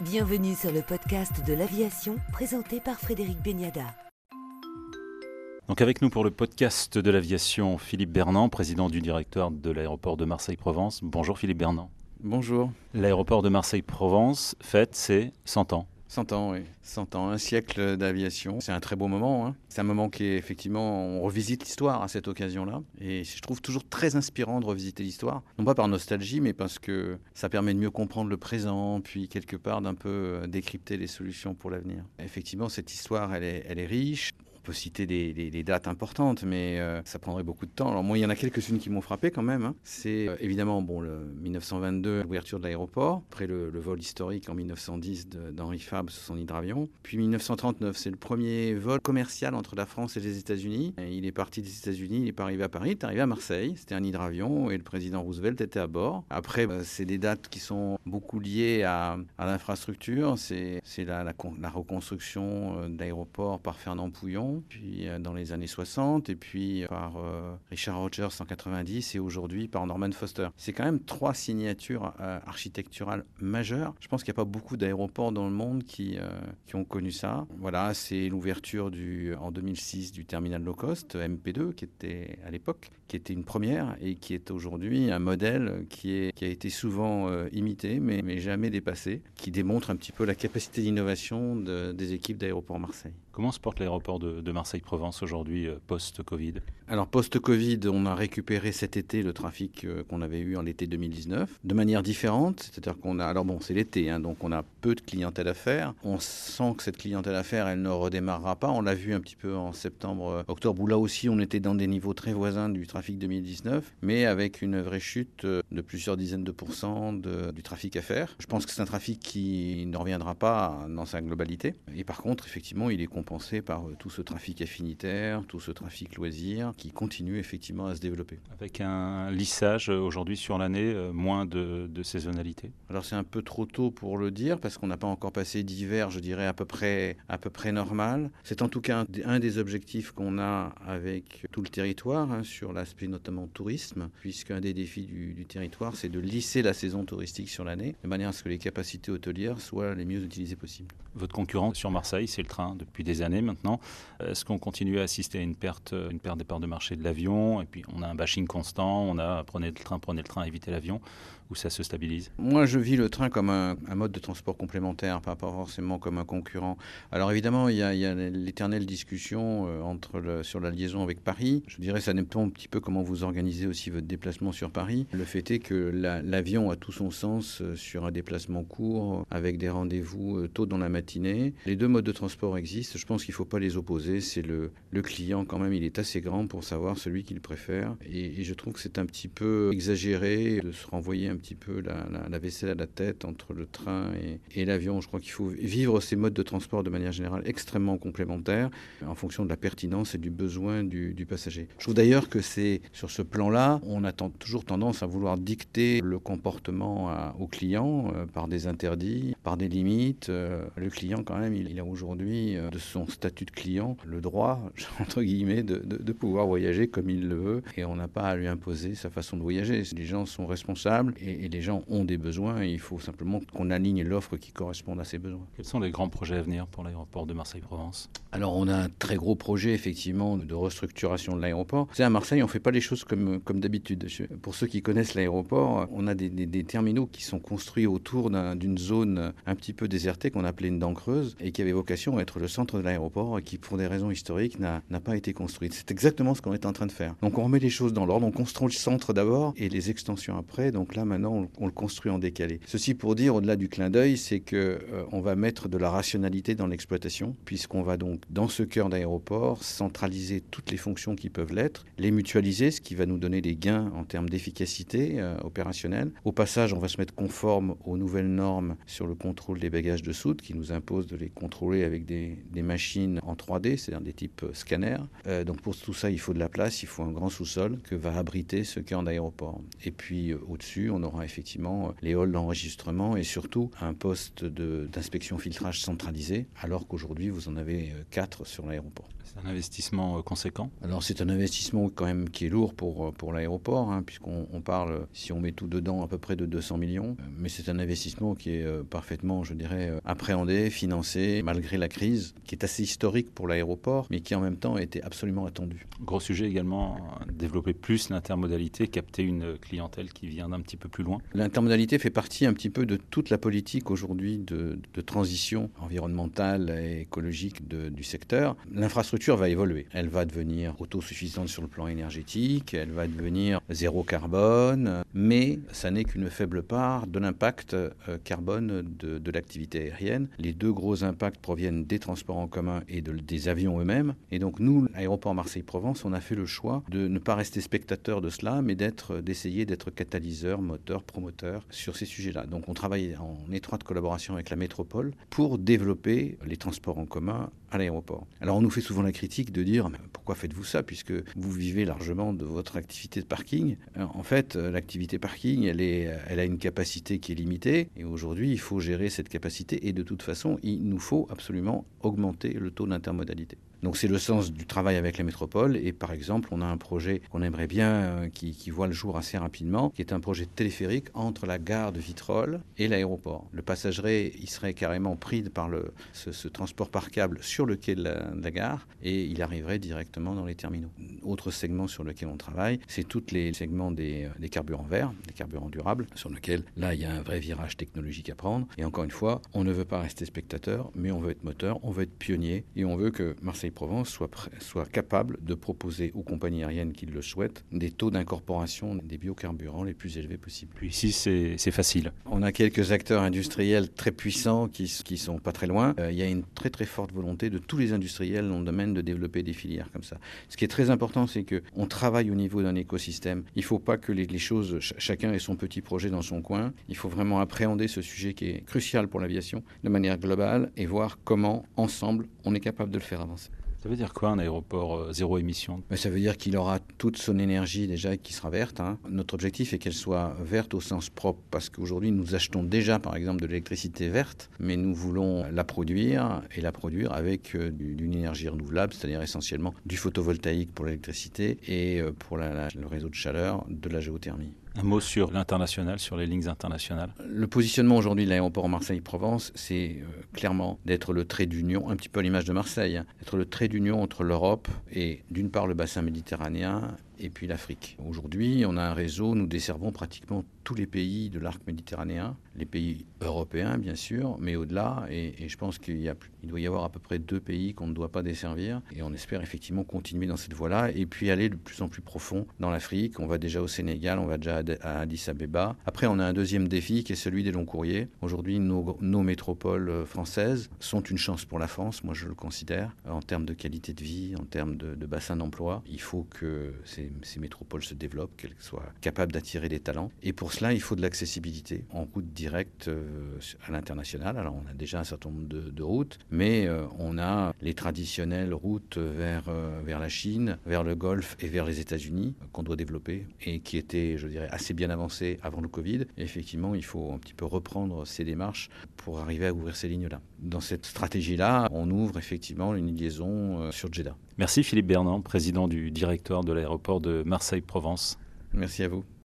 Bienvenue sur le podcast de l'aviation présenté par Frédéric Beniada. Donc avec nous pour le podcast de l'aviation, Philippe Bernand, président du directeur de l'aéroport de Marseille-Provence. Bonjour Philippe Bernand. Bonjour. L'aéroport de Marseille-Provence fête ses 100 ans. 100 ans, oui. 100 ans, un siècle d'aviation. C'est un très beau moment. Hein. C'est un moment qui est effectivement, on revisite l'histoire à cette occasion-là. Et je trouve toujours très inspirant de revisiter l'histoire. Non pas par nostalgie, mais parce que ça permet de mieux comprendre le présent, puis quelque part d'un peu euh, décrypter les solutions pour l'avenir. Effectivement, cette histoire, elle est, elle est riche peut citer des, dates importantes, mais euh, ça prendrait beaucoup de temps. Alors moi, il y en a quelques-unes qui m'ont frappé quand même. Hein. C'est euh, évidemment bon, le 1922, l'ouverture de l'aéroport, après le, vol historique en 1910 d'Henri Fabre sur son hydravion. Puis 1939, c'est le premier vol commercial entre la France et les États-Unis. Il est parti des États-Unis, il n'est pas arrivé à Paris, il est arrivé à Marseille. C'était un hydravion et le président Roosevelt était à bord. Après, bah, c'est des dates qui sont beaucoup liées à, l'infrastructure. C'est la, la, reconstruction euh, de l'aéroport par Fernand Pouillon puis euh, dans les années 60, et puis euh, par euh, Richard Rogers en 90, et aujourd'hui par Norman Foster. C'est quand même trois signatures architecturales majeures. Je pense qu'il n'y a pas beaucoup d'aéroports dans le monde qui, ont connu ça. Voilà, c'est l'ouverture en 2006 du terminal low cost, MP2, qui était à l'époque, qui était une première, et qui est aujourd'hui un modèle qui, a été souvent imité, mais, mais jamais dépassé, qui démontre un petit peu la capacité d'innovation de, des équipes d'aéroports Marseille. Comment se porte l'aéroport de, Marseille-Provence aujourd'hui, euh, post-Covid? Alors, post-Covid, on a récupéré cet été le trafic euh, qu'on avait eu en l'été 2019, de manière différente. C'est-à-dire qu'on a. Alors, bon, c'est l'été, hein, donc on a peu de clientèle à faire. On sent que cette clientèle à faire, elle ne redémarrera pas. On l'a vu un petit peu en septembre, euh, octobre, où là aussi, on était dans des niveaux très voisins du trafic 2019, mais avec une vraie chute de plusieurs dizaines de pourcents du trafic à faire. Je pense que c'est un trafic qui ne reviendra pas dans sa globalité. Et par contre, effectivement, il est complet par euh, tout ce trafic affinitaire, tout ce trafic loisir qui continue effectivement à se développer. Avec un lissage euh, aujourd'hui sur l'année, euh, moins de, saisonnalité Alors c'est un peu trop tôt pour le dire parce qu'on n'a pas encore passé d'hiver, je dirais, à peu près, à peu près normal. C'est en tout cas un, des objectifs qu'on a avec tout le territoire hein, sur l'aspect notamment tourisme, puisqu'un des défis du, du territoire, c'est de lisser la saison touristique sur l'année de manière à ce que les capacités hôtelières soient les mieux utilisées possibles. Votre concurrent sur Marseille, c'est le train depuis des années maintenant. Est-ce qu'on continue à assister à une perte, une perte des parts de marché de l'avion Et puis on a un bashing constant, on a prenez le train, prenez le train, évitez l'avion où ça se stabilise? Moi, je vis le train comme un, mode de transport complémentaire, pas forcément comme un concurrent. Alors évidemment, il y a, l'éternelle discussion euh, sur la liaison avec Paris. Je dirais, ça dépend un petit peu comment vous organisez aussi votre déplacement sur Paris. Le fait est que l'avion a tout son sens euh, sur un déplacement court, avec des rendez-vous euh, tôt dans la matinée. Les deux modes de transport existent. Je pense qu'il ne faut pas les opposer. C'est le, client quand même, il est assez grand pour savoir celui qu'il préfère. Et, et, je trouve que c'est un petit peu exagéré de se renvoyer un petit peu la, vaisselle à la tête entre le train et, l'avion. Je crois qu'il faut vivre ces modes de transport de manière générale extrêmement complémentaires en fonction de la pertinence et du besoin du, passager. Je trouve d'ailleurs que c'est sur ce plan-là, on a toujours tendance à vouloir dicter le comportement au client euh, par des interdits, par des limites. Euh, le client, quand même, il, a aujourd'hui, euh, de son statut de client, le droit, entre guillemets, de, de pouvoir voyager comme il le veut et on n'a pas à lui imposer sa façon de voyager. Les gens sont responsables et et, les gens ont des besoins et il faut simplement qu'on aligne l'offre qui corresponde à ces besoins. Quels sont les grands projets à venir pour l'aéroport de Marseille-Provence? Alors on a un très gros projet effectivement de restructuration de l'aéroport. C'est à Marseille, on ne fait pas les choses comme, comme d'habitude. Pour ceux qui connaissent l'aéroport, on a des, des, terminaux qui sont construits autour d'une zone un petit peu désertée qu'on appelait une dent creuse et qui avait vocation à être le centre de l'aéroport qui pour des raisons historiques n'a pas été construite. C'est exactement ce qu'on est en train de faire. Donc on remet les choses dans l'ordre, on construit le centre d'abord et les extensions après. Donc là maintenant on, le construit en décalé. Ceci pour dire, au-delà du clin d'œil, c'est que euh, on va mettre de la rationalité dans l'exploitation, puisqu'on va donc, dans ce cœur d'aéroport, centraliser toutes les fonctions qui peuvent l'être, les mutualiser, ce qui va nous donner des gains en termes d'efficacité euh, opérationnelle. Au passage, on va se mettre conforme aux nouvelles normes sur le contrôle des bagages de soude, qui nous imposent de les contrôler avec des, machines en 3D, c'est-à-dire des types euh, scanners. donc pour tout ça, il faut de la place, il faut un grand sous-sol que va abriter ce cœur d'aéroport. Et puis au-dessus, on aura effectivement les halls d'enregistrement et surtout un poste d'inspection filtrage centralisé, alors qu'aujourd'hui vous en avez euh, quatre sur l'aéroport. C'est un investissement euh, conséquent? Alors c'est un investissement quand même qui est lourd pour, euh, pour l'aéroport, hein, puisqu'on parle, si on met tout dedans, à peu près de 200 millions. Mais c'est un investissement qui est par, parfaitement, je dirais, euh, appréhendé, financé, malgré la crise, qui est assez historique pour l'aéroport, mais qui en même temps été absolument attendu. Gros sujet également, développer plus l'intermodalité, capter une clientèle qui vient d'un petit peu plus loin. L'intermodalité fait partie un petit peu de toute la politique aujourd'hui de, transition environnementale et écologique du secteur. L'infrastructure va évoluer. Elle va devenir autosuffisante sur le plan énergétique, elle va devenir zéro carbone, mais ça n'est qu'une faible part de l'impact euh, carbone de, l'activité aérienne. Les deux gros impacts proviennent des transports en commun et des avions eux-mêmes. Et donc nous, l'aéroport Marseille-Provence, on a fait le choix de ne pas rester spectateur de cela, mais d'essayer d'être catalyseur, moteur, promoteur sur ces sujets-là. Donc on travaille en étroite collaboration avec la métropole pour développer les transports en commun à l'aéroport. Alors on nous fait souvent la critique de dire pourquoi faites-vous ça puisque vous vivez largement de votre activité de parking? En fait, l'activité parking, elle, est, elle a une capacité qui est limitée et aujourd'hui il faut gérer cette capacité et de toute façon il nous faut absolument augmenter le taux d'intermodalité. Donc c'est le sens du travail avec la métropole. Et par exemple, on a un projet qu'on aimerait bien, euh, qui, voit le jour assez rapidement, qui est un projet téléphérique entre la gare de Vitrolles et l'aéroport. Le passager, il serait carrément pris par le, ce, transport par câble sur le quai de la, gare et il arriverait directement dans les terminaux. Autre segment sur lequel on travaille, c'est tous les segments des, euh, des carburants verts, des carburants durables, sur lequel là, il y a un vrai virage technologique à prendre. Et encore une fois, on ne veut pas rester spectateur, mais on veut être moteur, on veut être pionnier et on veut que Marseille provence soit, soit capable de proposer aux compagnies aériennes qui le souhaitent des taux d'incorporation des biocarburants les plus élevés possibles. Puis ici, c'est facile. On a quelques acteurs industriels très puissants qui, qui sont pas très loin. Euh, il y a une très très forte volonté de tous les industriels dans le domaine de développer des filières comme ça. Ce qui est très important, c'est qu'on travaille au niveau d'un écosystème. Il ne faut pas que les, les choses, chacun ait son petit projet dans son coin. Il faut vraiment appréhender ce sujet qui est crucial pour l'aviation de manière globale et voir comment, ensemble, on est capable de le faire avancer. Ça veut dire quoi un aéroport euh, zéro émission? Ça veut dire qu'il aura toute son énergie déjà qui sera verte. Hein. Notre objectif est qu'elle soit verte au sens propre parce qu'aujourd'hui nous achetons déjà par exemple de l'électricité verte, mais nous voulons la produire et la produire avec euh, d'une énergie renouvelable, c'est-à-dire essentiellement du photovoltaïque pour l'électricité et euh, pour le réseau de chaleur de la géothermie. Un mot sur l'international, sur les lignes internationales. Le positionnement aujourd'hui de l'aéroport Marseille-Provence, c'est euh, clairement d'être le trait d'union, un petit peu à l'image de Marseille, hein, d'être le trait d'union entre l'Europe et d'une part le bassin méditerranéen et puis l'Afrique. Aujourd'hui, on a un réseau, nous desservons pratiquement tous les pays de l'arc méditerranéen, les pays européens bien sûr, mais au-delà, et, je pense qu'il doit y avoir à peu près deux pays qu'on ne doit pas desservir, et on espère effectivement continuer dans cette voie-là, et puis aller de plus en plus profond dans l'Afrique. On va déjà au Sénégal, on va déjà à Addis Abeba. Après, on a un deuxième défi qui est celui des longs courriers. Aujourd'hui, nos, métropoles françaises sont une chance pour la France, moi je le considère, en termes de qualité de vie, en termes de, de bassin d'emploi. Il faut que ces ces, métropoles se développent, qu'elles soient capables d'attirer des talents. Et pour cela, il faut de l'accessibilité en route directe euh, à l'international. Alors, on a déjà un certain nombre de, routes, mais euh, on a les traditionnelles routes vers, euh, vers la Chine, vers le Golfe et vers les États-Unis qu'on doit développer et qui étaient, je dirais, assez bien avancées avant le Covid. Effectivement, il faut un petit peu reprendre ces démarches pour arriver à ouvrir ces lignes-là. Dans cette stratégie-là, on ouvre effectivement une liaison sur Jeddah. Merci Philippe Bernand, président du directeur de l'aéroport de Marseille-Provence. Merci à vous.